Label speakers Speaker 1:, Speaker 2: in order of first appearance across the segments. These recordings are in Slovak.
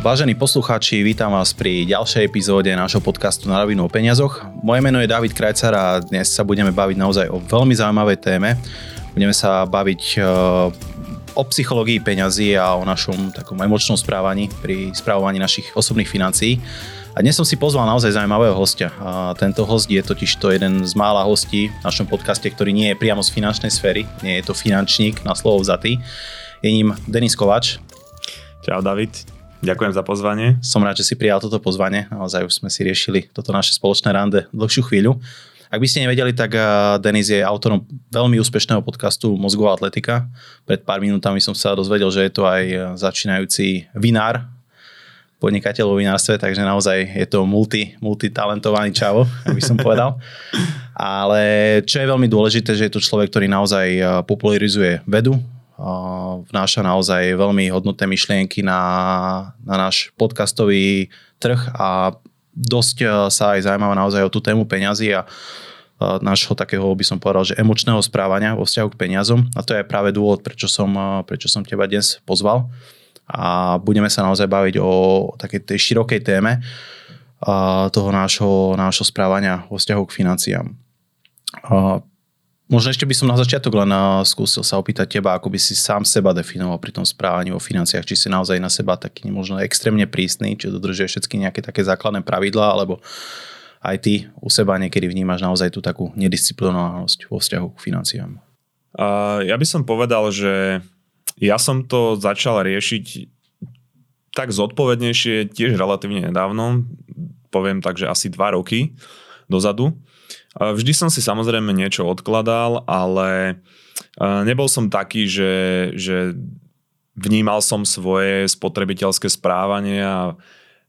Speaker 1: Vážení poslucháči, vítam vás pri ďalšej epizóde nášho podcastu Na rovinu o peniazoch. Moje meno je David Krajcar a dnes sa budeme baviť naozaj o veľmi zaujímavej téme. Budeme sa baviť e, o psychológii peňazí a o našom takom emočnom správaní pri správovaní našich osobných financií. A dnes som si pozval naozaj zaujímavého hostia. A tento host je totiž to jeden z mála hostí v našom podcaste, ktorý nie je priamo z finančnej sféry, nie je to finančník na slovo vzatý. Je ním Denis Kovač.
Speaker 2: Čau David. Ďakujem za pozvanie.
Speaker 1: Som rád, že si prijal toto pozvanie. Naozaj už sme si riešili toto naše spoločné rande dlhšiu chvíľu. Ak by ste nevedeli, tak eh, Denis je autorom veľmi úspešného podcastu Mozgová atletika. Pred pár minútami som sa dozvedel, že je to aj eh, začínajúci vinár, podnikateľ vo vinárstve, takže naozaj je to multi, multitalentovaný čavo, aby som povedal. Ale čo je veľmi dôležité, že je to človek, ktorý naozaj eh, popularizuje vedu, vnáša naozaj veľmi hodnotné myšlienky na, na náš podcastový trh a dosť e, sa aj zaujímavá naozaj o tú tému peňazí a e, nášho takého, by som povedal, že emočného správania vo vzťahu k peniazom. A to je práve dôvod, prečo som, e, prečo som teba dnes pozval. A budeme sa naozaj baviť o takej tej širokej téme toho nášho, nášho správania vo vzťahu k financiám. Možno ešte by som na začiatok len skúsil sa opýtať teba, ako by si sám seba definoval pri tom správaní vo financiách. Či si naozaj na seba taký možno extrémne prísny, či dodržuje všetky nejaké také základné pravidlá, alebo aj ty u seba niekedy vnímaš naozaj tú takú nedisciplinovanosť vo vzťahu k financiám.
Speaker 2: Uh, ja by som povedal, že ja som to začal riešiť tak zodpovednejšie tiež relatívne nedávno, poviem tak, že asi dva roky dozadu. Vždy som si samozrejme niečo odkladal, ale nebol som taký, že, že vnímal som svoje spotrebiteľské správanie a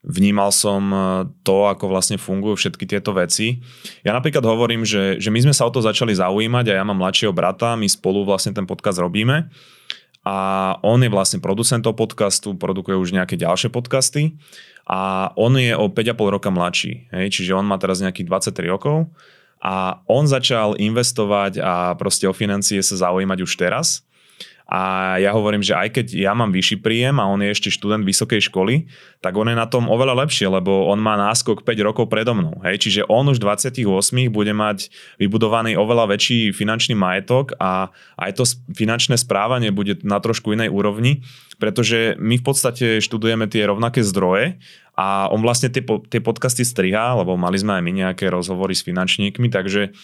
Speaker 2: vnímal som to, ako vlastne fungujú všetky tieto veci. Ja napríklad hovorím, že, že my sme sa o to začali zaujímať a ja mám mladšieho brata, my spolu vlastne ten podcast robíme. A on je vlastne producentom podcastu, produkuje už nejaké ďalšie podcasty. A on je o 5,5 roka mladší, hej, čiže on má teraz nejakých 23 rokov a on začal investovať a proste o financie sa zaujímať už teraz. A ja hovorím, že aj keď ja mám vyšší príjem a on je ešte študent vysokej školy, tak on je na tom oveľa lepšie, lebo on má náskok 5 rokov predo mnou. Hej? Čiže on už 28 bude mať vybudovaný oveľa väčší finančný majetok a aj to finančné správanie bude na trošku inej úrovni, pretože my v podstate študujeme tie rovnaké zdroje a on vlastne tie, tie podcasty striha, lebo mali sme aj my nejaké rozhovory s finančníkmi, takže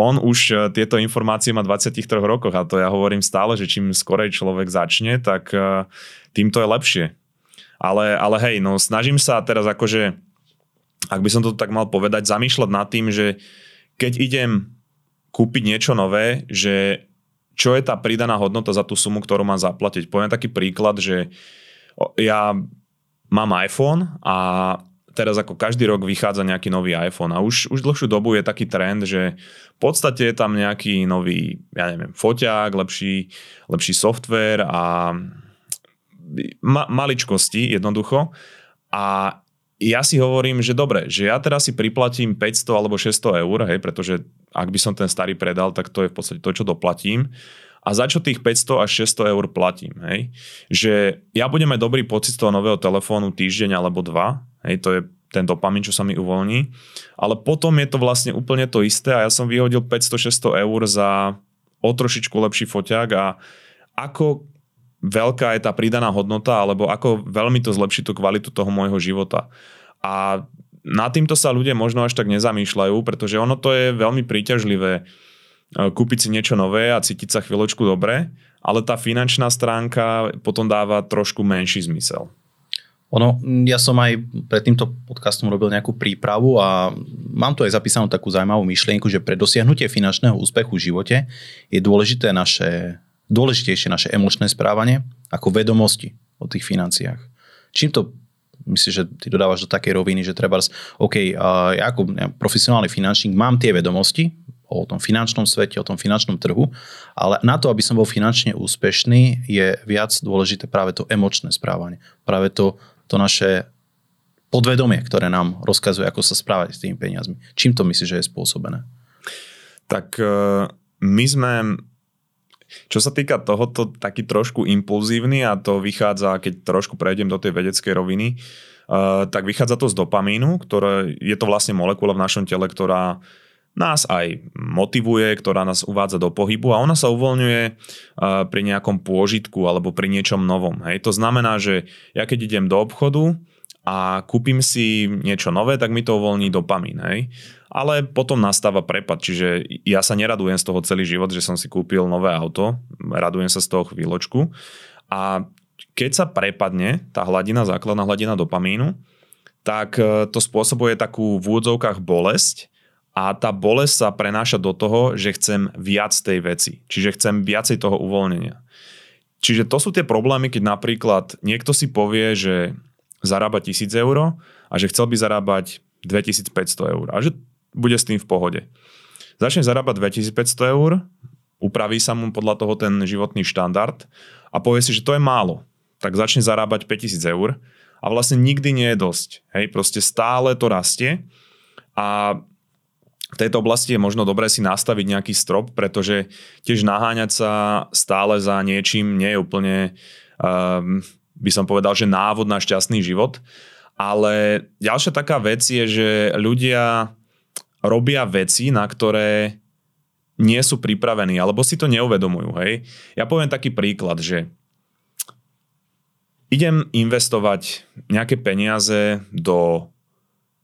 Speaker 2: on už e, tieto informácie má v 23 rokoch a to ja hovorím stále, že čím skorej človek začne, tak e, tým to je lepšie. Ale, ale hej, no snažím sa teraz akože, ak by som to tak mal povedať, zamýšľať nad tým, že keď idem kúpiť niečo nové, že čo je tá pridaná hodnota za tú sumu, ktorú mám zaplatiť. Poviem taký príklad, že ja mám iPhone a teraz ako každý rok vychádza nejaký nový iPhone a už, už dlhšiu dobu je taký trend, že v podstate je tam nejaký nový, ja neviem, foťák, lepší, lepší software a ma, maličkosti jednoducho. A ja si hovorím, že dobre, že ja teraz si priplatím 500 alebo 600 eur, hej, pretože ak by som ten starý predal, tak to je v podstate to, čo doplatím a za čo tých 500 až 600 eur platím. Hej? Že ja budem mať dobrý pocit z toho nového telefónu týždeň alebo dva, hej, to je ten dopamin, čo sa mi uvoľní, ale potom je to vlastne úplne to isté a ja som vyhodil 500-600 eur za o trošičku lepší foťák a ako veľká je tá pridaná hodnota, alebo ako veľmi to zlepší tú kvalitu toho môjho života. A na týmto sa ľudia možno až tak nezamýšľajú, pretože ono to je veľmi príťažlivé kúpiť si niečo nové a cítiť sa chvíľočku dobre, ale tá finančná stránka potom dáva trošku menší zmysel.
Speaker 1: Ono, ja som aj pred týmto podcastom robil nejakú prípravu a mám tu aj zapísanú takú zaujímavú myšlienku, že pre dosiahnutie finančného úspechu v živote je dôležité naše, dôležitejšie naše emočné správanie ako vedomosti o tých financiách. Čím to myslíš, že ty dodávaš do takej roviny, že treba, OK, ja ako profesionálny finančník mám tie vedomosti, o tom finančnom svete, o tom finančnom trhu, ale na to, aby som bol finančne úspešný, je viac dôležité práve to emočné správanie. Práve to, to naše podvedomie, ktoré nám rozkazuje, ako sa správať s tými peniazmi. Čím to myslíš, že je spôsobené?
Speaker 2: Tak e, my sme Čo sa týka tohoto, taký trošku impulzívny a to vychádza, keď trošku prejdem do tej vedeckej roviny, uh, tak vychádza to z dopamínu, ktoré je to vlastne molekula v našom tele, ktorá nás aj motivuje, ktorá nás uvádza do pohybu a ona sa uvoľňuje pri nejakom pôžitku alebo pri niečom novom. Hej. To znamená, že ja keď idem do obchodu a kúpim si niečo nové, tak mi to uvoľní dopamín. Hej ale potom nastáva prepad, čiže ja sa neradujem z toho celý život, že som si kúpil nové auto, radujem sa z toho chvíľočku a keď sa prepadne tá hladina, základná hladina dopamínu, tak e, to spôsobuje takú v úvodzovkách bolesť a tá bolesť sa prenáša do toho, že chcem viac tej veci, čiže chcem viacej toho uvoľnenia. Čiže to sú tie problémy, keď napríklad niekto si povie, že zarába 1000 eur a že chcel by zarábať 2500 eur. A že bude s tým v pohode. Začne zarábať 2500 eur, upraví sa mu podľa toho ten životný štandard a povie si, že to je málo. Tak začne zarábať 5000 eur a vlastne nikdy nie je dosť. Hej, proste stále to rastie a v tejto oblasti je možno dobré si nastaviť nejaký strop, pretože tiež naháňať sa stále za niečím nie je úplne, um, by som povedal, že návod na šťastný život. Ale ďalšia taká vec je, že ľudia robia veci, na ktoré nie sú pripravení, alebo si to neuvedomujú. Hej? Ja poviem taký príklad, že idem investovať nejaké peniaze do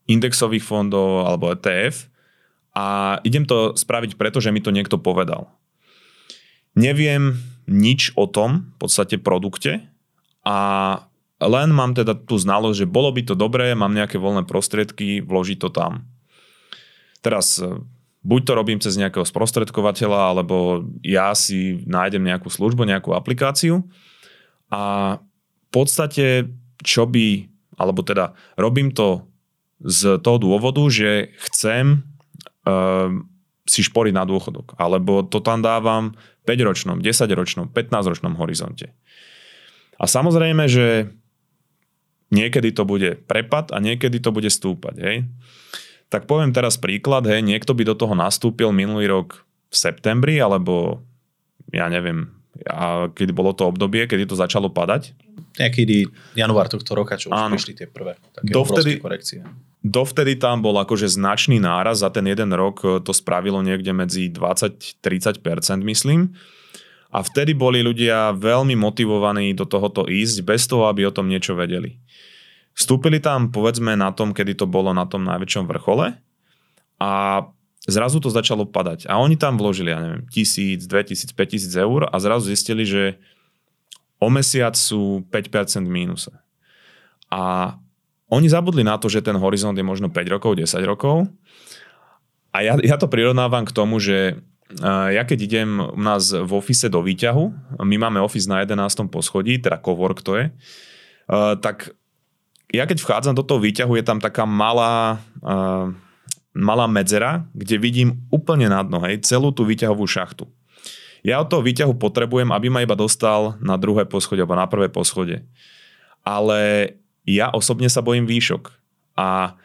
Speaker 2: indexových fondov alebo ETF a idem to spraviť preto, že mi to niekto povedal. Neviem nič o tom, v podstate produkte a len mám teda tú znalosť, že bolo by to dobré, mám nejaké voľné prostriedky, vložiť to tam. Teraz e, buď to robím cez nejakého sprostredkovateľa, alebo ja si nájdem nejakú službu, nejakú aplikáciu a v podstate čo by, alebo teda robím to z toho dôvodu, že chcem si šporiť na dôchodok, alebo to tam dávam v 5-ročnom, 10-ročnom, 15-ročnom horizonte. A samozrejme, že niekedy to bude prepad a niekedy to bude stúpať. Hej? Tak poviem teraz príklad, hej, niekto by do toho nastúpil minulý rok v septembri, alebo ja neviem, a kedy bolo to obdobie, kedy to začalo padať.
Speaker 1: Niekedy január tohto roka, čo už Áno. prišli tie prvé také dovtedy, korekcie.
Speaker 2: Dovtedy tam bol akože značný náraz, za ten jeden rok to spravilo niekde medzi 20-30%, myslím. A vtedy boli ľudia veľmi motivovaní do tohoto ísť, bez toho, aby o tom niečo vedeli. Vstúpili tam povedzme na tom, kedy to bolo na tom najväčšom vrchole a zrazu to začalo padať. A oni tam vložili, ja neviem, tisíc, 2000, 5000 eur a zrazu zistili, že o mesiac sú 5% mínuse. A oni zabudli na to, že ten horizont je možno 5 rokov, 10 rokov. A ja, ja to prirovnávam k tomu, že ja keď idem u nás v ofise do výťahu, my máme office na 11. poschodí, teda cowork to je, tak ja keď vchádzam do toho výťahu, je tam taká malá, malá medzera, kde vidím úplne na dno, hej, celú tú výťahovú šachtu. Ja od toho výťahu potrebujem, aby ma iba dostal na druhé poschodie alebo na prvé poschodie. Ale ja osobne sa bojím výšok. A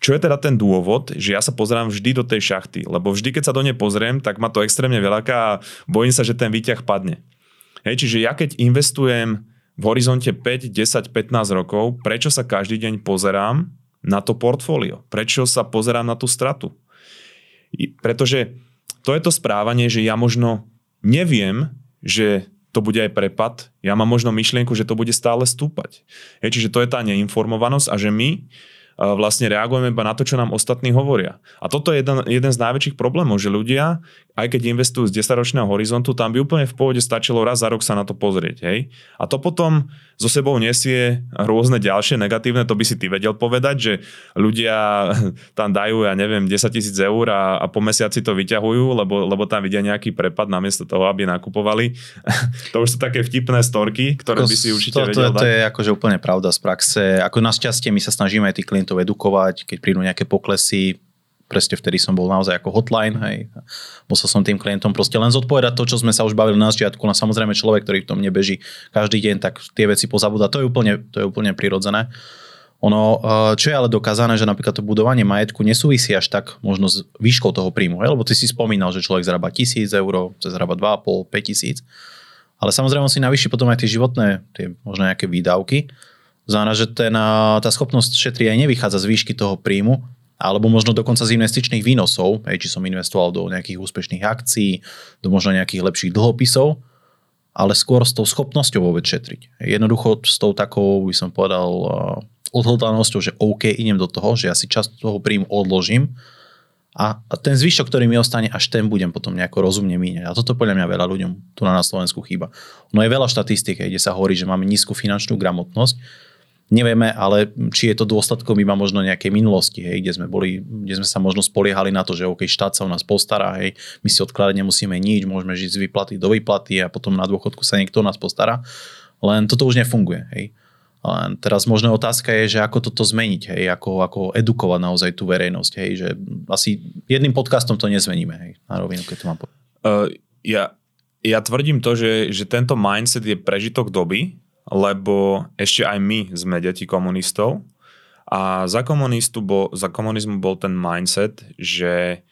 Speaker 2: čo je teda ten dôvod, že ja sa pozerám vždy do tej šachty, lebo vždy, keď sa do nej pozriem, tak ma to extrémne veľaká a bojím sa, že ten výťah padne. Hej, čiže ja keď investujem v horizonte 5, 10, 15 rokov, prečo sa každý deň pozerám na to portfólio? Prečo sa pozerám na tú stratu? Pretože to je to správanie, že ja možno neviem, že to bude aj prepad, ja mám možno myšlienku, že to bude stále stúpať. Hej, čiže to je tá neinformovanosť a že my vlastne reagujeme iba na to, čo nám ostatní hovoria. A toto je jeden, jeden z najväčších problémov, že ľudia, aj keď investujú z 10-ročného horizontu, tam by úplne v pôvode stačilo raz za rok sa na to pozrieť. Hej? A to potom zo sebou nesie rôzne ďalšie negatívne, to by si ty vedel povedať, že ľudia tam dajú, ja neviem, 10 tisíc eur a, a po mesiaci to vyťahujú, lebo, lebo tam vidia nejaký prepad namiesto toho, aby nakupovali. to už sú také vtipné storky, ktoré to, by si určite to, vedel
Speaker 1: to, to, to je akože úplne pravda z praxe. Ako našťastie my sa snažíme aj tí klientov edukovať, keď prídu nejaké poklesy, presne vtedy som bol naozaj ako hotline, hej. Musel som tým klientom proste len zodpovedať to, čo sme sa už bavili na začiatku. No samozrejme človek, ktorý v tom nebeží každý deň, tak tie veci pozabúda. To je úplne, to je úplne prirodzené. Ono, čo je ale dokázané, že napríklad to budovanie majetku nesúvisí až tak možno s výškou toho príjmu, lebo ty si spomínal, že človek zarába 1000 eur, chce zarába 2,5, 5000, ale samozrejme si navýši potom aj tie životné, tie možno nejaké výdavky. Znamená, že ten, tá schopnosť šetriť aj nevychádza z výšky toho príjmu, alebo možno dokonca z investičných výnosov, hej, či som investoval do nejakých úspešných akcií, do možno nejakých lepších dlhopisov, ale skôr s tou schopnosťou vôbec šetriť. Jednoducho s tou takou, by som povedal, odhodlanosťou, že OK, idem do toho, že ja si časť toho príjmu odložím a ten zvyšok, ktorý mi ostane, až ten budem potom nejako rozumne míňať. A toto podľa mňa veľa ľuďom tu na Slovensku chýba. No je veľa štatistik, kde sa hovorí, že máme nízku finančnú gramotnosť, Nevieme, ale či je to dôsledkom iba možno nejakej minulosti, hej, kde sme boli, kde sme sa možno spoliehali na to, že OK, štát sa o nás postará, hej, my si odkladať nemusíme nič, môžeme žiť z výplaty do výplaty a potom na dôchodku sa niekto o nás postará. Len toto už nefunguje, hej. Len teraz možná otázka je, že ako toto zmeniť, hej, ako, ako edukovať naozaj tú verejnosť, hej, že asi jedným podcastom to nezmeníme, hej, na rovinu, keď to mám povedať.
Speaker 2: Uh, ja, ja tvrdím to, že, že tento mindset je prežitok doby, lebo ešte aj my sme deti komunistov a za, komunistu bol, za komunizmu bol ten mindset, že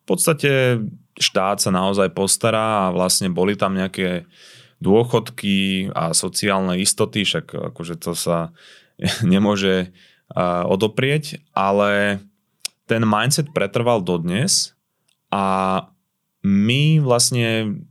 Speaker 2: v podstate štát sa naozaj postará a vlastne boli tam nejaké dôchodky a sociálne istoty, však akože to sa nemôže odoprieť, ale ten mindset pretrval dodnes a my vlastne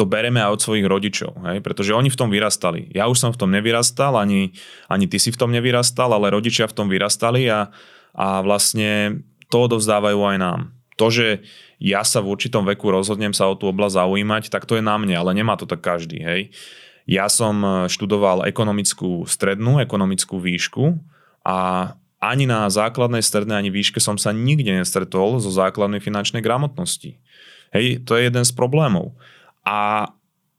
Speaker 2: to bereme aj od svojich rodičov, hej? pretože oni v tom vyrastali. Ja už som v tom nevyrastal, ani, ani ty si v tom nevyrastal, ale rodičia v tom vyrastali a, a vlastne to odovzdávajú aj nám. To, že ja sa v určitom veku rozhodnem sa o tú oblasť zaujímať, tak to je na mne, ale nemá to tak každý. Hej? Ja som študoval ekonomickú strednú, ekonomickú výšku a ani na základnej, strednej, ani výške som sa nikde nestretol zo základnej finančnej gramotnosti. Hej, to je jeden z problémov. A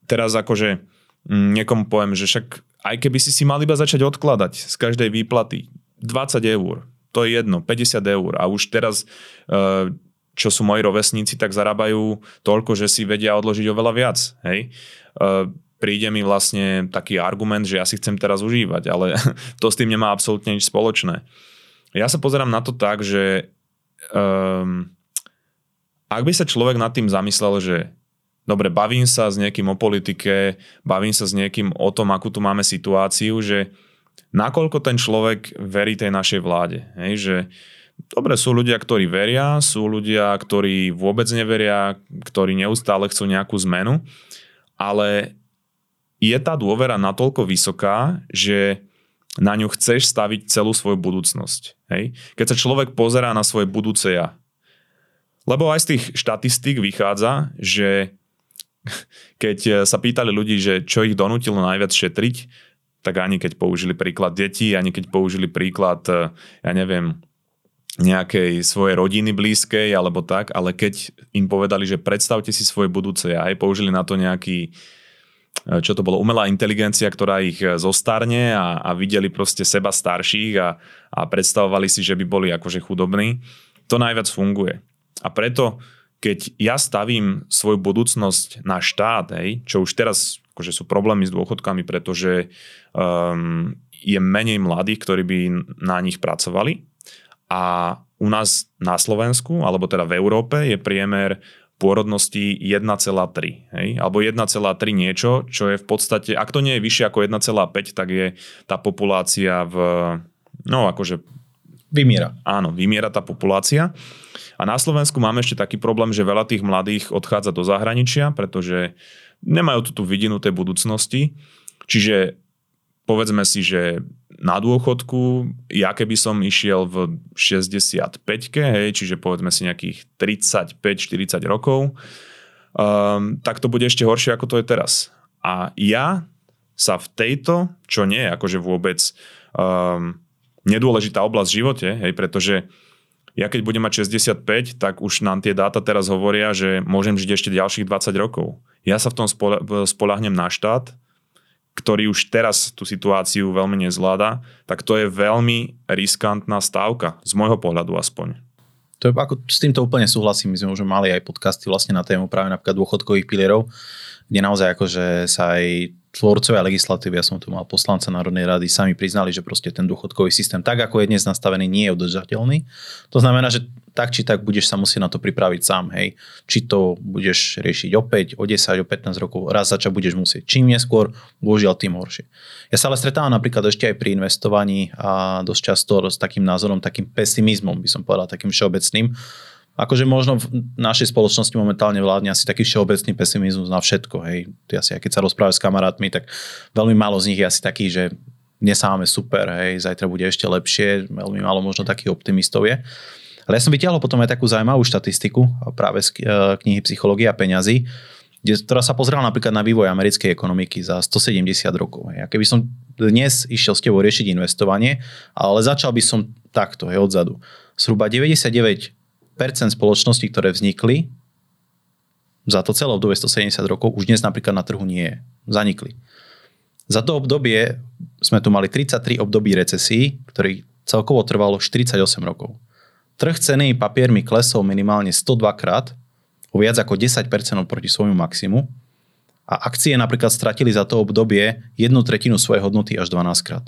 Speaker 2: teraz akože mm, niekomu poviem, že však aj keby si si mal iba začať odkladať z každej výplaty 20 eur, to je jedno, 50 eur a už teraz e, čo sú moji rovesníci, tak zarábajú toľko, že si vedia odložiť oveľa viac. Hej? E, príde mi vlastne taký argument, že ja si chcem teraz užívať, ale to s tým nemá absolútne nič spoločné. Ja sa pozerám na to tak, že um, ak by sa človek nad tým zamyslel, že dobre, bavím sa s niekým o politike, bavím sa s niekým o tom, akú tu máme situáciu, že nakoľko ten človek verí tej našej vláde. Hej, že dobre, sú ľudia, ktorí veria, sú ľudia, ktorí vôbec neveria, ktorí neustále chcú nejakú zmenu, ale je tá dôvera natoľko vysoká, že na ňu chceš staviť celú svoju budúcnosť. Hej? Keď sa človek pozerá na svoje budúce ja. Lebo aj z tých štatistík vychádza, že keď eh, sa pýtali ľudí, že čo ich donútilo najviac šetriť, tak ani keď použili príklad detí, ani keď použili príklad, eh, ja neviem, nejakej svojej rodiny blízkej alebo tak, ale keď im povedali, že predstavte si svoje budúce aj použili na to nejaký eh, čo to bolo, umelá inteligencia, ktorá ich zostarne a, a videli proste seba starších a, a predstavovali si, že by boli akože chudobní. To najviac funguje. A preto keď ja stavím svoju budúcnosť na štát, hej, čo už teraz akože sú problémy s dôchodkami, pretože um, je menej mladých, ktorí by na nich pracovali. A u nás na Slovensku, alebo teda v Európe, je priemer pôrodnosti 1,3, hej? alebo 1,3 niečo, čo je v podstate, ak to nie je vyššie ako 1,5, tak je tá populácia v, no akože...
Speaker 1: Vymiera.
Speaker 2: Áno, vymiera tá populácia. A na Slovensku máme ešte taký problém, že veľa tých mladých odchádza do zahraničia, pretože nemajú tu tú vidinu tej budúcnosti. Čiže povedzme si, že na dôchodku, ja keby som išiel v 65 hej, čiže povedzme si nejakých 35-40 rokov, um, tak to bude ešte horšie, ako to je teraz. A ja sa v tejto, čo nie je akože vôbec um, nedôležitá oblasť v živote, hej, pretože ja keď budem mať 65, tak už nám tie dáta teraz hovoria, že môžem žiť ešte ďalších 20 rokov. Ja sa v tom spolahnem na štát, ktorý už teraz tú situáciu veľmi nezvláda, tak to je veľmi riskantná stávka, z môjho pohľadu aspoň.
Speaker 1: To je, ako, s týmto úplne súhlasím, my sme už mali aj podcasty vlastne na tému práve napríklad dôchodkových pilierov, kde naozaj akože sa aj tvorcovia legislatívy, ja som tu mal poslanca Národnej rady, sami priznali, že proste ten dôchodkový systém, tak ako je dnes nastavený, nie je udržateľný. To znamená, že tak či tak budeš sa musieť na to pripraviť sám, hej. Či to budeš riešiť opäť o 10, o 15 rokov, raz začať budeš musieť. Čím neskôr, božiaľ, tým horšie. Ja sa ale stretávam napríklad ešte aj pri investovaní a dosť často s takým názorom, takým pesimizmom, by som povedal, takým všeobecným, akože možno v našej spoločnosti momentálne vládne asi taký všeobecný pesimizmus na všetko. Hej. Ty asi, keď sa rozprávaš s kamarátmi, tak veľmi málo z nich je asi taký, že dnes máme super, hej, zajtra bude ešte lepšie, veľmi málo možno takých optimistov je. Ale ja som vytiahol potom aj takú zaujímavú štatistiku práve z e, knihy Psychológia peňazí, kde, ktorá sa pozrela napríklad na vývoj americkej ekonomiky za 170 rokov. Hej. A keby som dnes išiel s tebou riešiť investovanie, ale začal by som takto, hej, odzadu. Zhruba 99 spoločností, ktoré vznikli za to celé obdobie 170 rokov, už dnes napríklad na trhu nie je. Zanikli. Za to obdobie sme tu mali 33 období recesí, ktorý celkovo trvalo 48 rokov. Trh ceny papiermi klesol minimálne 102 krát, o viac ako 10% proti svojmu maximu a akcie napríklad stratili za to obdobie jednu tretinu svojej hodnoty až 12 krát.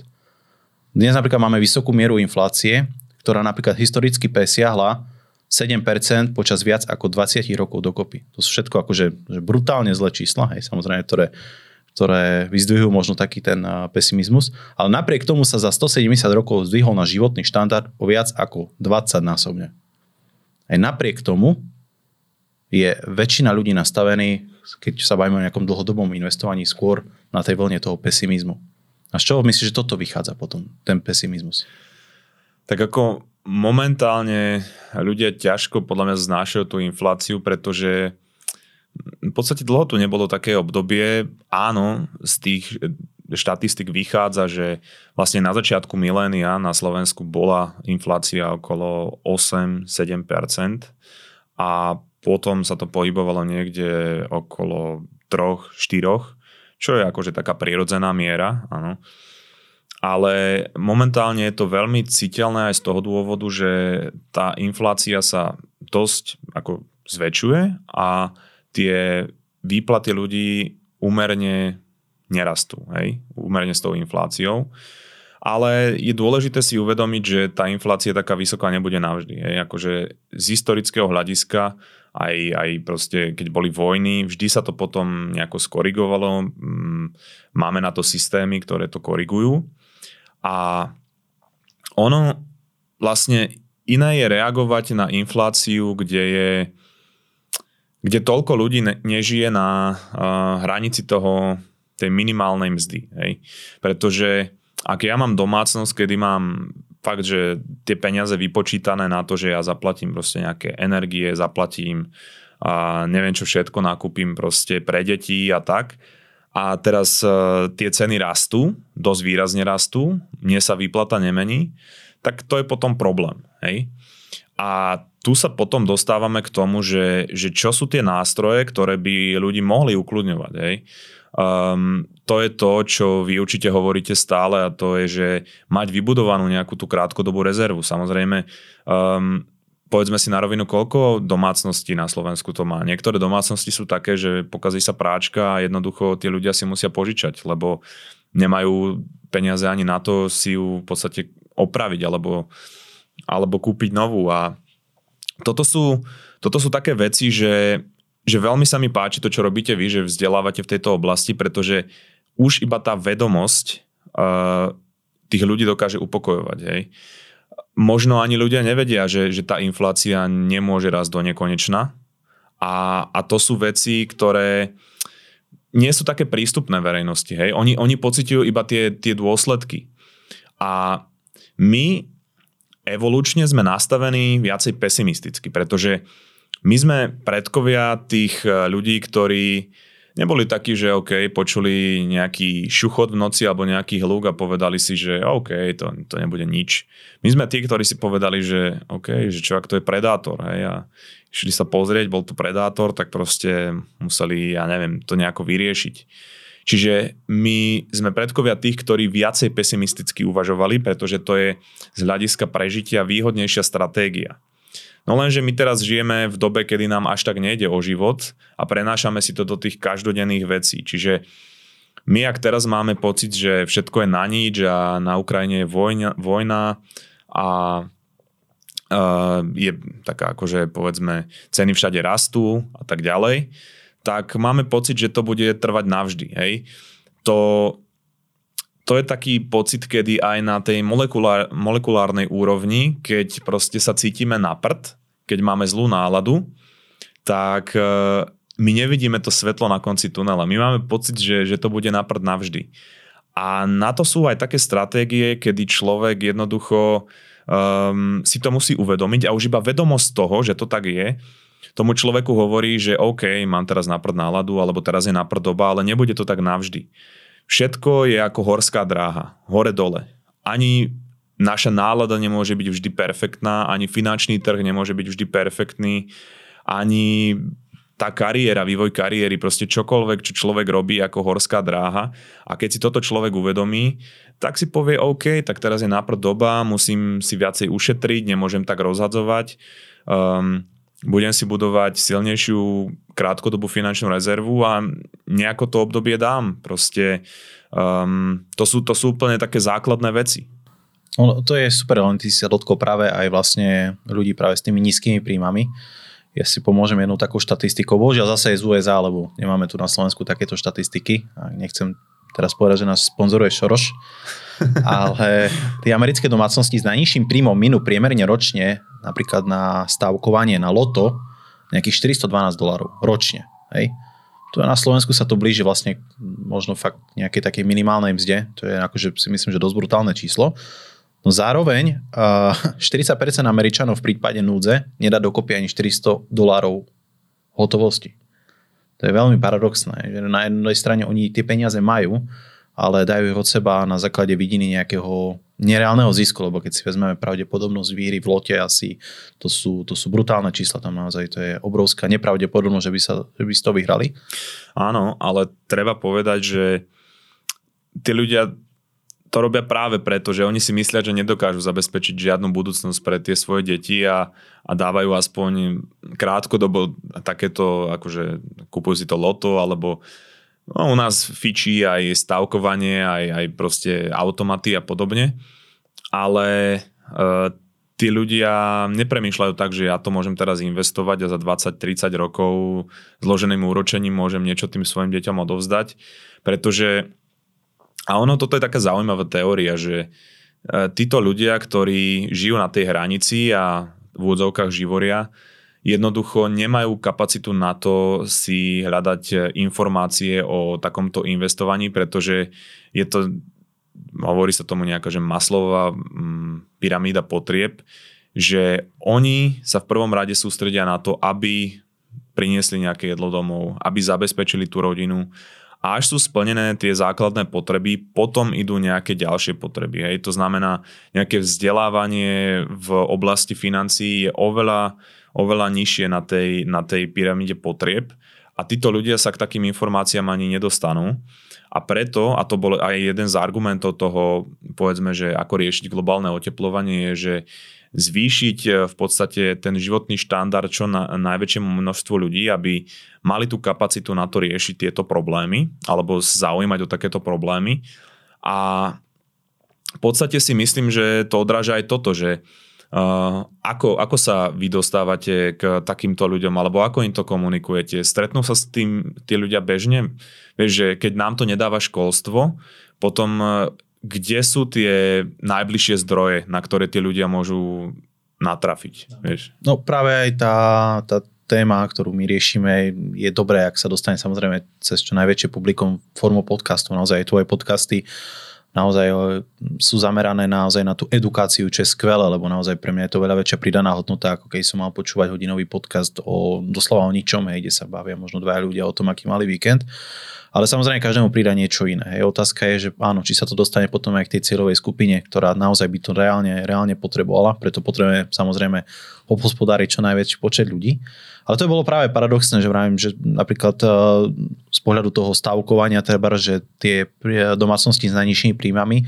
Speaker 1: Dnes napríklad máme vysokú mieru inflácie, ktorá napríklad historicky presiahla 7% počas viac ako 20 rokov dokopy. To sú všetko akože že brutálne zlé čísla, hej, samozrejme, ktoré, ktoré vyzdvihujú možno taký ten pesimizmus. Ale napriek tomu sa za 170 rokov zdvihol na životný štandard o viac ako 20 násobne. Aj napriek tomu je väčšina ľudí nastavený, keď sa bavíme o nejakom dlhodobom investovaní, skôr na tej vlne toho pesimizmu. A z čoho myslíš, že toto vychádza potom, ten pesimizmus?
Speaker 2: Tak ako momentálne ľudia ťažko podľa mňa znášajú tú infláciu, pretože v podstate dlho tu nebolo také obdobie. Áno, z tých štatistik vychádza, že vlastne na začiatku milénia na Slovensku bola inflácia okolo 8-7% a potom sa to pohybovalo niekde okolo 3-4, čo je akože taká prirodzená miera. Áno ale momentálne je to veľmi citeľné aj z toho dôvodu, že tá inflácia sa dosť ako zväčšuje a tie výplaty ľudí úmerne nerastú, hej, úmerne s tou infláciou. Ale je dôležité si uvedomiť, že tá inflácia taká vysoká nebude navždy. Hej. Akože z historického hľadiska, aj, aj proste keď boli vojny, vždy sa to potom nejako skorigovalo. Mm, máme na to systémy, ktoré to korigujú. A ono vlastne iné je reagovať na infláciu, kde je kde toľko ľudí ne, nežije na uh, hranici toho, tej minimálnej mzdy. Hej? Pretože ak ja mám domácnosť, kedy mám fakt, že tie peniaze vypočítané na to, že ja zaplatím proste nejaké energie, zaplatím a neviem čo všetko, nakúpim proste pre deti a tak, a teraz uh, tie ceny rastú, dosť výrazne rastú, mne sa výplata nemení, tak to je potom problém. Hej? A tu sa potom dostávame k tomu, že, že čo sú tie nástroje, ktoré by ľudí mohli ukludňovať. Hej? Um, to je to, čo vy určite hovoríte stále a to je, že mať vybudovanú nejakú tú krátkodobú rezervu. Samozrejme, um, povedzme si na rovinu, koľko domácností na Slovensku to má. Niektoré domácnosti sú také, že pokazí sa práčka a jednoducho tie ľudia si musia požičať, lebo nemajú peniaze ani na to si ju v podstate opraviť alebo, alebo kúpiť novú. A toto sú, toto sú také veci, že, že veľmi sa mi páči to, čo robíte vy, že vzdelávate v tejto oblasti, pretože už iba tá vedomosť uh, tých ľudí dokáže upokojovať. Hej možno ani ľudia nevedia, že, že tá inflácia nemôže rast do nekonečna. A, a to sú veci, ktoré nie sú také prístupné verejnosti. Hej? Oni, oni pocitujú iba tie, tie dôsledky. A my evolučne sme nastavení viacej pesimisticky, pretože my sme predkovia tých eh, ľudí, ktorí neboli takí, že OK, počuli nejaký šuchot v noci alebo nejaký hluk a povedali si, že OK, to, to nebude nič. My sme tí, ktorí si povedali, že OK, že čo ak to je predátor, hej, a išli sa pozrieť, bol tu predátor, tak proste museli, ja neviem, to nejako vyriešiť. Čiže my sme predkovia tých, ktorí viacej pesimisticky uvažovali, pretože to je z hľadiska prežitia výhodnejšia stratégia. No lenže my teraz žijeme v dobe, kedy nám až tak nejde o život a prenášame si to do tých každodenných vecí. Čiže my, ak teraz máme pocit, že všetko je na nič a na Ukrajine je vojna, vojna a uh, je taká akože povedzme ceny všade rastú a tak ďalej, tak máme pocit, že to bude trvať navždy. Hej? To, to je taký pocit, kedy aj na tej molekulár, molekulárnej úrovni, keď proste sa cítime na prd, keď máme zlú náladu, tak e, my nevidíme to svetlo na konci tunela. My máme pocit, že, že to bude na prd navždy. A na to sú aj také stratégie, kedy človek jednoducho um, si to musí uvedomiť a už iba vedomosť toho, že to tak je, tomu človeku hovorí, že OK, mám teraz naprd náladu, alebo teraz je naprd doba, ale nebude to tak navždy. Všetko je ako horská dráha, hore-dole. Ani naša nálada nemôže byť vždy perfektná, ani finančný trh nemôže byť vždy perfektný, ani tá kariéra, vývoj kariéry, proste čokoľvek, čo človek robí ako horská dráha a keď si toto človek uvedomí, tak si povie OK, tak teraz je náprd doba, musím si viacej ušetriť, nemôžem tak rozhadzovať, um, budem si budovať silnejšiu krátkodobú finančnú rezervu a nejako to obdobie dám. Proste um, to, sú, to sú úplne také základné veci.
Speaker 1: Ono, to je super, len ty sa dotkol práve aj vlastne ľudí práve s tými nízkymi príjmami. Ja si pomôžem jednou takou štatistikou. Bohužiaľ zase je z USA, lebo nemáme tu na Slovensku takéto štatistiky. A nechcem teraz povedať, že nás sponzoruje Šoroš. Ale tie americké domácnosti s najnižším príjmom minú priemerne ročne napríklad na stavkovanie na loto nejakých 412 dolarov ročne. Hej. To na Slovensku sa to blíži vlastne možno fakt nejakej takej minimálnej mzde. To je akože si myslím, že dosť brutálne číslo. No zároveň uh, 40% Američanov v prípade núdze nedá dokopy ani 400 dolárov hotovosti. To je veľmi paradoxné, že na jednej strane oni tie peniaze majú, ale dajú od seba na základe vidiny nejakého nereálneho zisku, lebo keď si vezmeme pravdepodobnosť víry v lote asi, to sú, to sú brutálne čísla, tam naozaj to je obrovská nepravdepodobnosť, že by, sa, že by si to vyhrali.
Speaker 2: Áno, ale treba povedať, že tí ľudia to robia práve preto, že oni si myslia, že nedokážu zabezpečiť žiadnu budúcnosť pre tie svoje deti a, a dávajú aspoň krátkodobo takéto, akože kúpujú si to loto alebo No, u nás fičí aj stavkovanie, aj, aj proste automaty a podobne, ale e, tí ľudia nepremýšľajú tak, že ja to môžem teraz investovať a za 20-30 rokov zloženým úročením môžem niečo tým svojim deťom odovzdať, pretože a ono toto je taká zaujímavá teória, že e, títo ľudia, ktorí žijú na tej hranici a v úvodzovkách živoria, jednoducho nemajú kapacitu na to si hľadať informácie o takomto investovaní, pretože je to, hovorí sa tomu nejaká, že maslová mm, pyramída potrieb, že oni sa v prvom rade sústredia na to, aby priniesli nejaké jedlo domov, aby zabezpečili tú rodinu a až sú splnené tie základné potreby, potom idú nejaké ďalšie potreby. Hej. To znamená, nejaké vzdelávanie v oblasti financií je oveľa oveľa nižšie na tej, na tej pyramíde potrieb a títo ľudia sa k takým informáciám ani nedostanú. A preto, a to bol aj jeden z argumentov toho, povedzme, že ako riešiť globálne oteplovanie, je, že zvýšiť e, v podstate ten životný štandard čo na najväčšiemu množstvu ľudí, aby mali tú kapacitu na to riešiť tieto problémy alebo zaujímať o takéto problémy. A v podstate si myslím, že to odráža aj toto, že Uh, ako, ako sa vy dostávate k takýmto ľuďom, alebo ako im to komunikujete? Stretnú sa s tým tí ľudia bežne? Vieš, že keď nám to nedáva školstvo, potom uh, kde sú tie najbližšie zdroje, na ktoré tie ľudia môžu natrafiť? Vieš?
Speaker 1: No práve aj tá, tá téma, ktorú my riešime, je dobré, ak sa dostane samozrejme cez čo najväčšie publikum formou podcastu. Naozaj tvoje podcasty uh, naozaj eh, sú zamerané naozaj na tú edukáciu, čo je skvelé, lebo naozaj pre mňa je to veľa väčšia pridaná hodnota, ako keď som mal počúvať hodinový podcast o doslova o ničom, hej, kde sa bavia možno dvaja ľudia o tom, aký mali víkend. Ale samozrejme každému pridá niečo iné. Hej. Otázka je, že áno, či sa to dostane potom aj k tej cieľovej skupine, ktorá naozaj by to reálne, reálne potrebovala, preto potrebujeme samozrejme obhospodáriť čo najväčší počet ľudí. Ale to bolo práve paradoxné, že vravím, že napríklad eh, z pohľadu toho stavkovania treba, že tie domácnosti s najnižšími príjmami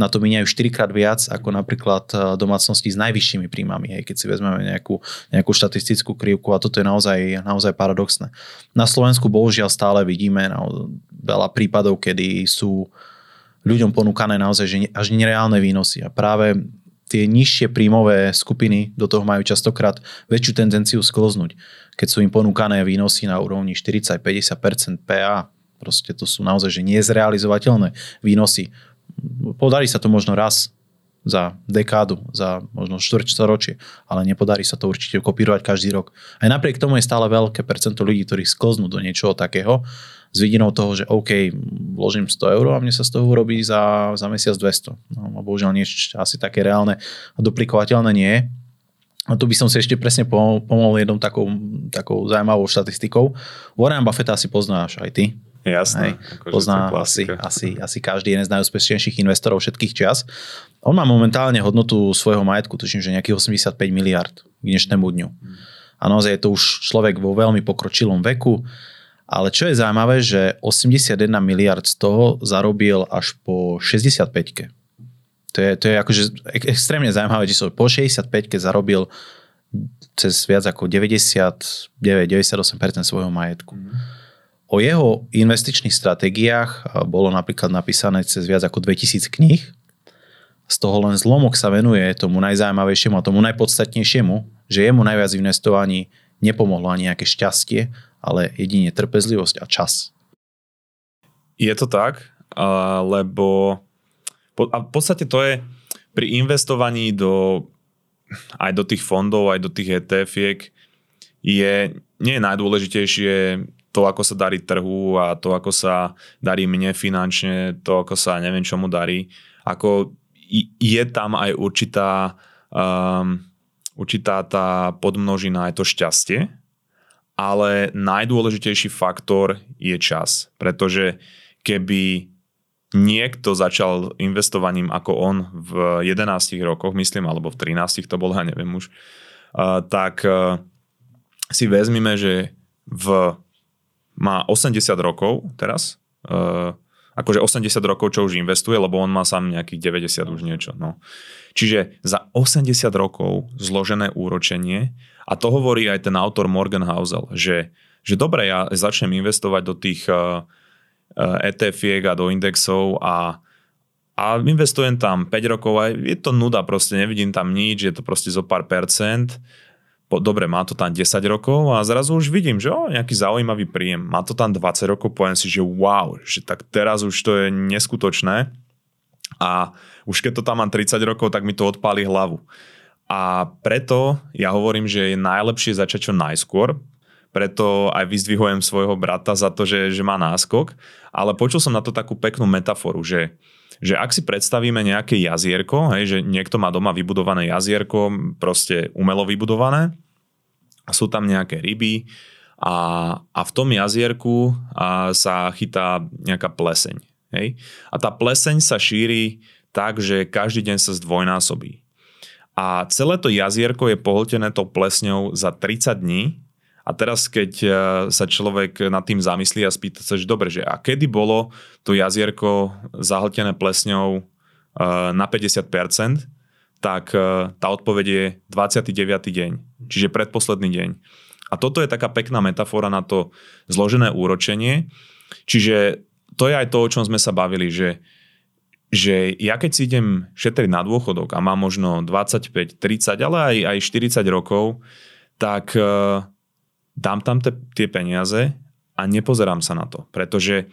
Speaker 1: na to miniajú 4 krát viac ako napríklad e, domácnosti s najvyššími príjmami, hej, keď si vezmeme nejakú, nejakú štatistickú krivku a toto je naozaj, naozaj paradoxné. Na Slovensku bohužiaľ stále vidíme no, veľa prípadov, kedy sú ľuďom ponúkané naozaj že až nereálne výnosy a práve tie nižšie príjmové skupiny do toho majú častokrát väčšiu tendenciu skloznúť. Keď sú im ponúkané výnosy na úrovni 40-50% PA, proste to sú naozaj že nezrealizovateľné výnosy podarí sa to možno raz za dekádu, za možno štvrťstoročie, ale nepodarí sa to určite kopírovať každý rok. Aj napriek tomu je stále veľké percento ľudí, ktorí skloznú do niečoho takého s vidinou toho, že OK, vložím 100 eur a mne sa z toho urobí za, za mesiac 200. No, bohužiaľ niečo asi také reálne a duplikovateľné nie je. A tu by som si ešte presne pomohol jednou takou, takou zaujímavou štatistikou. Warren Buffett asi poznáš aj ty.
Speaker 2: Jasné.
Speaker 1: Akože pozná asi, asi, asi každý jeden z najúspešnejších investorov všetkých čias. On má momentálne hodnotu svojho majetku, tuším, že nejakých 85 miliard k dnešnému dňu. A naozaj je to už človek vo veľmi pokročilom veku. Ale čo je zaujímavé, že 81 miliard z toho zarobil až po 65-ke. To je, to je akože extrémne zaujímavé číslo. Po 65-ke zarobil cez viac ako 99-98% svojho majetku. Mm. O jeho investičných stratégiách bolo napríklad napísané cez viac ako 2000 kníh. Z toho len zlomok sa venuje tomu najzaujímavejšiemu a tomu najpodstatnejšiemu, že jemu najviac investovaní nepomohlo ani nejaké šťastie, ale jedine trpezlivosť a čas.
Speaker 2: Je to tak, lebo a v podstate to je pri investovaní do, aj do tých fondov, aj do tých ETF-iek je, nie je najdôležitejšie to, ako sa darí trhu a to, ako sa darí mne finančne, to, ako sa neviem čomu darí, ako je tam aj určitá, um, určitá tá podmnožina, aj to šťastie, ale najdôležitejší faktor je čas, pretože keby niekto začal investovaním ako on v 11 rokoch, myslím, alebo v 13 to bolo, ja neviem už, tak uh, si vezmime, že v má 80 rokov teraz, uh, akože 80 rokov, čo už investuje, lebo on má sám nejakých 90 už niečo. No. Čiže za 80 rokov zložené úročenie, a to hovorí aj ten autor Morgan Housel, že, že dobre, ja začnem investovať do tých uh, uh, ETF-iek a do indexov a a investujem tam 5 rokov a je to nuda, proste nevidím tam nič, je to proste zo pár percent dobre, má to tam 10 rokov a zrazu už vidím, že o, nejaký zaujímavý príjem. Má to tam 20 rokov, poviem si, že wow, že tak teraz už to je neskutočné a už keď to tam mám 30 rokov, tak mi to odpáli hlavu. A preto ja hovorím, že je najlepšie začať čo najskôr, preto aj vyzdvihujem svojho brata za to, že, že má náskok, ale počul som na to takú peknú metaforu, že, že ak si predstavíme nejaké jazierko, hej, že niekto má doma vybudované jazierko, proste umelo vybudované a sú tam nejaké ryby a, a v tom jazierku a, sa chytá nejaká pleseň. Hej? A tá pleseň sa šíri tak, že každý deň sa zdvojnásobí. A celé to jazierko je pohltené tou plesňou za 30 dní a teraz, keď e, sa človek nad tým zamyslí a spýta sa, že dobre, že a kedy bolo to jazierko zahltené plesňou e, na 50%, tak e, tá odpoveď je 29. deň, čiže predposledný deň. A toto je taká pekná metafora na to zložené úročenie. Čiže to je aj to, o čom sme sa bavili, že, že ja keď si idem šetriť na dôchodok a mám možno 25, 30, ale aj, aj 40 rokov, tak dám tam te, tie peniaze a nepozerám sa na to. Pretože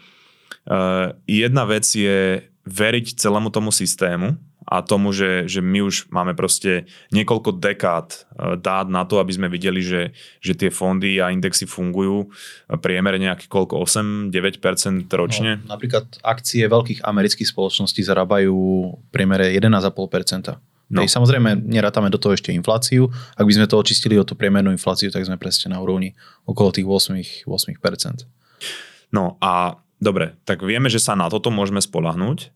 Speaker 2: uh, jedna vec je veriť celému tomu systému a tomu, že, že my už máme proste niekoľko dekád uh, dát na to, aby sme videli, že, že tie fondy a indexy fungujú priemere nejaký koľko, 8-9% ročne.
Speaker 1: No, napríklad akcie veľkých amerických spoločností zarábajú priemere 11,5%. No. Hej, samozrejme, nerátame do toho ešte infláciu. Ak by sme to očistili o tú priemernú infláciu, tak sme presne na úrovni okolo tých 8%. 8%.
Speaker 2: No a dobre, tak vieme, že sa na toto môžeme spolahnúť.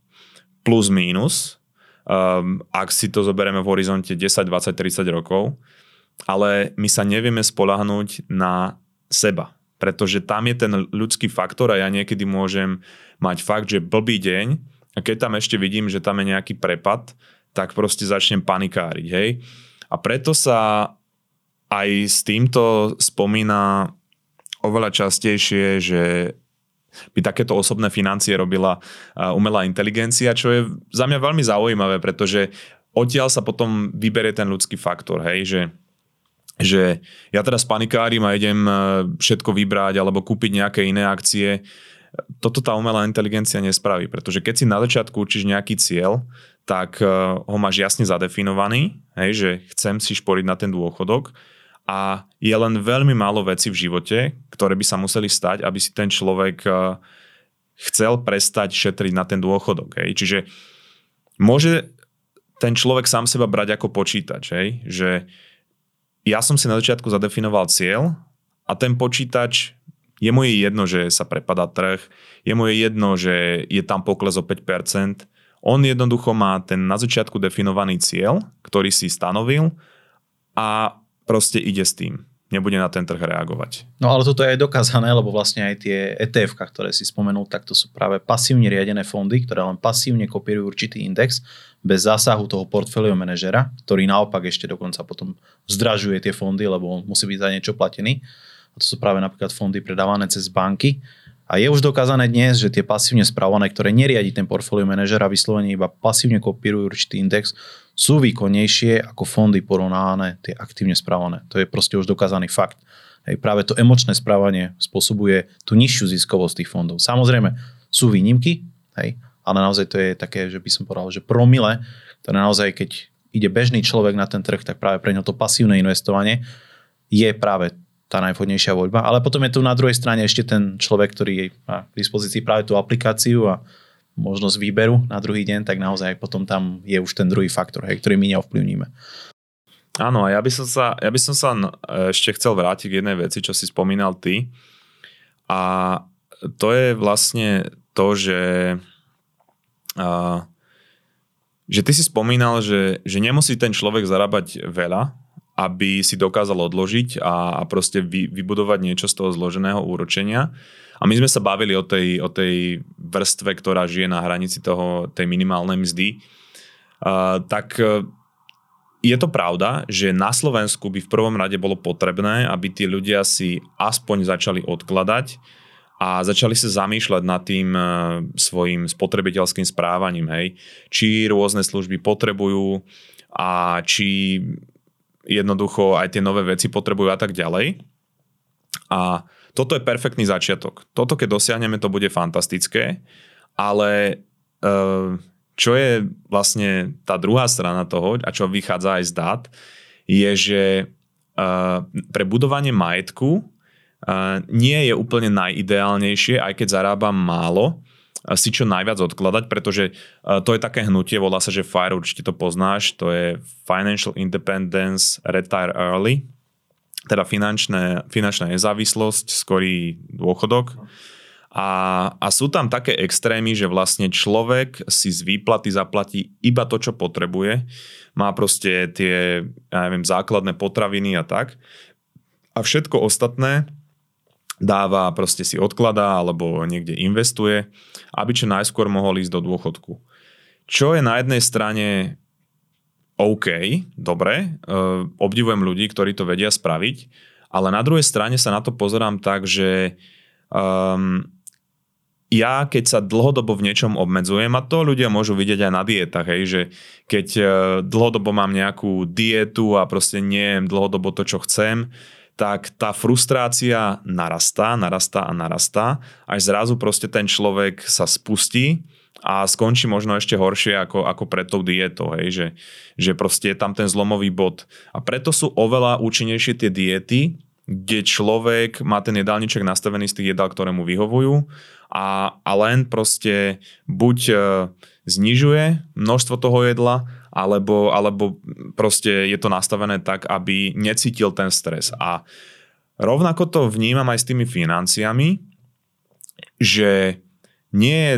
Speaker 2: Plus, mínus, um, ak si to zoberieme v horizonte 10, 20, 30 rokov, ale my sa nevieme spolahnúť na seba, pretože tam je ten ľudský faktor a ja niekedy môžem mať fakt, že blbý deň a keď tam ešte vidím, že tam je nejaký prepad, tak proste začnem panikáriť, hej. A preto sa aj s týmto spomína oveľa častejšie, že by takéto osobné financie robila umelá inteligencia, čo je za mňa veľmi zaujímavé, pretože odtiaľ sa potom vyberie ten ľudský faktor, hej, že že ja teraz panikárim a idem všetko vybrať alebo kúpiť nejaké iné akcie. Toto tá umelá inteligencia nespraví, pretože keď si na začiatku učíš nejaký cieľ, tak ho máš jasne zadefinovaný, hej, že chcem si šporiť na ten dôchodok a je len veľmi málo vecí v živote, ktoré by sa museli stať, aby si ten človek eh, chcel prestať šetriť na ten dôchodok. Hej. Čiže môže ten človek sám seba brať ako počítač, hej? že ja som si na začiatku zadefinoval cieľ a ten počítač, je mu je jedno, že sa prepadá trh, je mu je jedno, že je tam pokles o 5%, on jednoducho má ten na začiatku definovaný cieľ, ktorý si stanovil a proste ide s tým. Nebude na ten trh reagovať.
Speaker 1: No ale toto je aj dokázané, lebo vlastne aj tie ETF, ktoré si spomenul, tak to sú práve pasívne riadené fondy, ktoré len pasívne kopírujú určitý index bez zásahu toho portfólio manažera, ktorý naopak ešte dokonca potom zdražuje tie fondy, lebo on musí byť za niečo platený. A to sú práve napríklad fondy predávané cez banky. A je už dokázané dnes, že tie pasívne správané, ktoré neriadi ten portfólio manažera, vyslovene iba pasívne kopírujú určitý index, sú výkonnejšie ako fondy porovnávané, tie aktívne správané. To je proste už dokázaný fakt. Hej, práve to emočné správanie spôsobuje tú nižšiu ziskovosť tých fondov. Samozrejme, sú výnimky, hej, ale naozaj to je také, že by som povedal, že promile, ktoré naozaj, keď ide bežný človek na ten trh, tak práve pre ňo to pasívne investovanie je práve tá najvhodnejšia voľba. Ale potom je tu na druhej strane ešte ten človek, ktorý má k dispozícii práve tú aplikáciu a možnosť výberu na druhý deň, tak naozaj potom tam je už ten druhý faktor, hej, ktorý my neovplyvníme.
Speaker 2: Áno, a ja by som sa, ja by som sa ešte chcel vrátiť k jednej veci, čo si spomínal ty. A to je vlastne to, že, a, že ty si spomínal, že, že nemusí ten človek zarábať veľa, aby si dokázal odložiť a, a proste vy, vybudovať niečo z toho zloženého úročenia. A my sme sa bavili o tej, o tej vrstve, ktorá žije na hranici toho, tej minimálnej mzdy. Uh, tak uh, je to pravda, že na Slovensku by v prvom rade bolo potrebné, aby tí ľudia si aspoň začali odkladať a začali sa zamýšľať nad tým uh, svojim spotrebiteľským správaním, hej. Či rôzne služby potrebujú a či jednoducho aj tie nové veci potrebujú a tak ďalej. A toto je perfektný začiatok. Toto, keď dosiahneme, to bude fantastické, ale uh, čo je vlastne tá druhá strana toho, a čo vychádza aj z dát, je, že uh, pre budovanie majetku uh, nie je úplne najideálnejšie, aj keď zarábam málo, si čo najviac odkladať, pretože to je také hnutie, volá sa, že FIRE, určite to poznáš, to je Financial Independence Retire Early, teda finančné, finančná nezávislosť, skorý dôchodok. A, a sú tam také extrémy, že vlastne človek si z výplaty zaplatí iba to, čo potrebuje. Má proste tie, ja neviem, základné potraviny a tak. A všetko ostatné dáva, proste si odkladá alebo niekde investuje, aby čo najskôr mohol ísť do dôchodku. Čo je na jednej strane OK, dobre, uh, obdivujem ľudí, ktorí to vedia spraviť, ale na druhej strane sa na to pozerám tak, že um, ja keď sa dlhodobo v niečom obmedzujem, a to ľudia môžu vidieť aj na dietách, hej, že keď uh, dlhodobo mám nejakú dietu a proste nie dlhodobo to, čo chcem, tak tá frustrácia narastá, narastá a narastá, až zrazu proste ten človek sa spustí a skončí možno ešte horšie ako, ako pred tou dietou, hej, že, že proste je tam ten zlomový bod. A preto sú oveľa účinnejšie tie diety, kde človek má ten jedálniček nastavený z tých jedál, ktoré mu vyhovujú a, a len proste buď e, znižuje množstvo toho jedla, alebo, alebo proste je to nastavené tak, aby necítil ten stres. A rovnako to vnímam aj s tými financiami, že nie je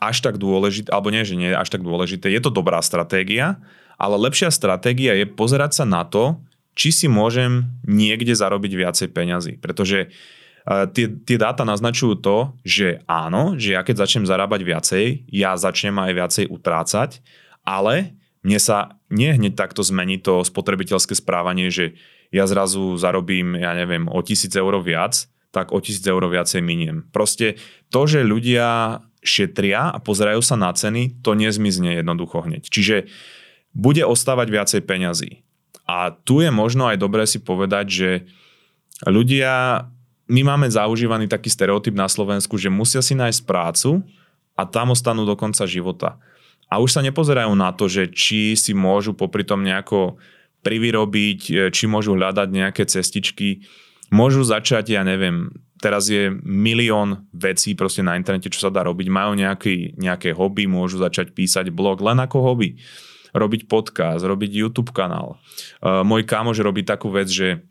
Speaker 2: až tak dôležité, alebo nie, že nie je až tak dôležité, je to dobrá stratégia, ale lepšia stratégia je pozerať sa na to, či si môžem niekde zarobiť viacej peňazí. Pretože tie, tie dáta naznačujú to, že áno, že ja keď začnem zarábať viacej, ja začnem aj viacej utrácať, ale mne sa nie hneď takto zmení to spotrebiteľské správanie, že ja zrazu zarobím, ja neviem, o tisíc eur viac, tak o tisíc eur viacej miniem. Proste to, že ľudia šetria a pozerajú sa na ceny, to nezmizne jednoducho hneď. Čiže bude ostávať viacej peňazí. A tu je možno aj dobré si povedať, že ľudia, my máme zaužívaný taký stereotyp na Slovensku, že musia si nájsť prácu a tam ostanú do konca života. A už sa nepozerajú na to, že či si môžu popri tom nejako privyrobiť, e, či môžu hľadať nejaké cestičky. Môžu začať, ja neviem, teraz je milión vecí proste na internete, čo sa dá robiť. Majú nejaký, nejaké hobby, môžu začať písať blog len ako hobby. Robiť podcast, robiť YouTube kanál. Uh, môj kamož robí takú vec, že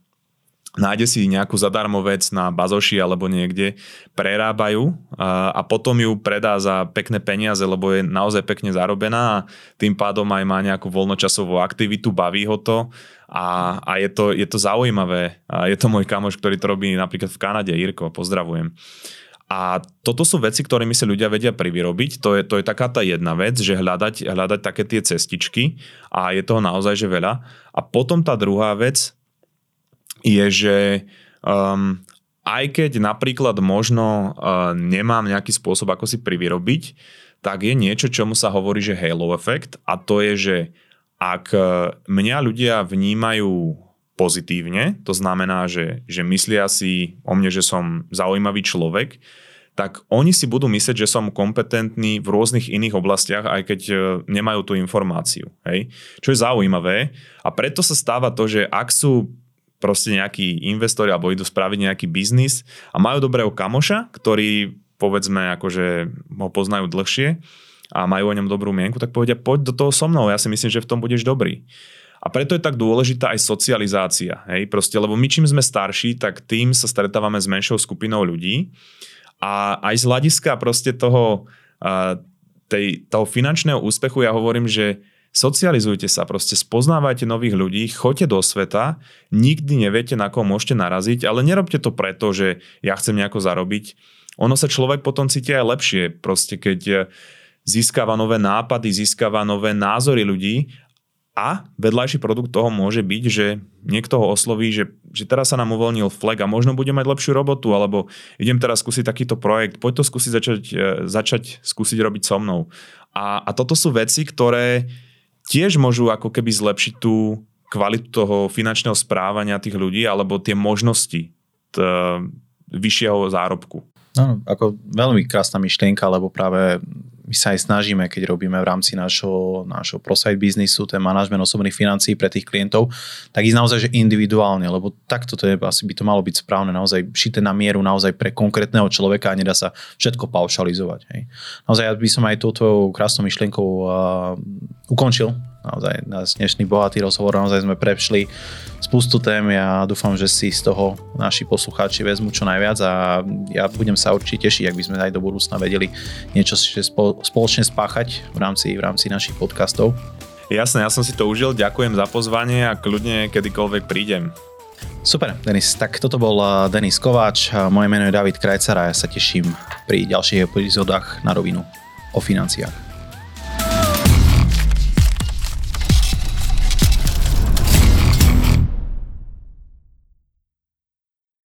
Speaker 2: nájde si nejakú zadarmo vec na bazoši alebo niekde, prerábajú a, potom ju predá za pekné peniaze, lebo je naozaj pekne zarobená a tým pádom aj má nejakú voľnočasovú aktivitu, baví ho to a, a je, to, je to zaujímavé. A je to môj kamoš, ktorý to robí napríklad v Kanade, Jirko, pozdravujem. A toto sú veci, ktorými sa ľudia vedia privyrobiť. To je, to je taká tá jedna vec, že hľadať, hľadať také tie cestičky a je toho naozaj že veľa. A potom tá druhá vec, je, že um, aj keď napríklad možno uh, nemám nejaký spôsob, ako si privyrobiť, tak je niečo, čomu sa hovorí, že halo efekt a to je, že ak uh, mňa ľudia vnímajú pozitívne, to znamená, že, že myslia si o mne, že som zaujímavý človek, tak oni si budú myslieť, že som kompetentný v rôznych iných oblastiach, aj keď uh, nemajú tú informáciu. Hej? Čo je zaujímavé. A preto sa stáva to, že ak sú proste nejakí investori alebo idú spraviť nejaký biznis a majú dobrého kamoša, ktorý povedzme akože ho poznajú dlhšie a majú o ňom dobrú mienku, tak povedia, poď do toho so mnou, ja si myslím, že v tom budeš dobrý. A preto je tak dôležitá aj socializácia. Hej? Proste, lebo my čím sme starší, tak tým sa stretávame s menšou skupinou ľudí a aj z hľadiska proste toho, tej, toho finančného úspechu ja hovorím, že Socializujte sa, proste spoznávajte nových ľudí, choďte do sveta, nikdy neviete, na koho môžete naraziť, ale nerobte to preto, že ja chcem nejako zarobiť. Ono sa človek potom cíti aj lepšie, proste keď eh, získava nové nápady, získava nové názory ľudí a vedľajší produkt toho môže byť, že niekto ho osloví, že, že teraz sa nám uvoľnil flag a možno bude mať lepšiu robotu, alebo idem teraz skúsiť takýto projekt, poď to skúsiť začať, eh, začať skúsiť robiť so mnou. A, a toto sú veci, ktoré tiež môžu ako keby zlepšiť tú kvalitu toho finančného správania tých ľudí alebo tie možnosti t- vyššieho zárobku.
Speaker 1: No, ako veľmi krásna myšlienka, lebo práve my sa aj snažíme, keď robíme v rámci nášho, nášho prosite biznisu, ten manažment osobných financií pre tých klientov, tak ísť naozaj že individuálne, lebo takto to je, asi by to malo byť správne, naozaj šité na mieru, naozaj pre konkrétneho človeka a nedá sa všetko paušalizovať. Hej. Naozaj ja by som aj touto krásnou myšlienkou uh, ukončil naozaj náš dnešný bohatý rozhovor, naozaj sme prešli spustu tém, ja dúfam, že si z toho naši poslucháči vezmú čo najviac a ja budem sa určite tešiť, ak by sme aj do budúcna vedeli niečo spoločne spáchať v rámci, v rámci našich podcastov.
Speaker 2: Jasné, ja som si to užil, ďakujem za pozvanie a kľudne kedykoľvek prídem.
Speaker 1: Super, Denis. Tak toto bol uh, Denis Kováč, moje meno je David Krajcar a ja sa teším pri ďalších epizódach na rovinu o financiách.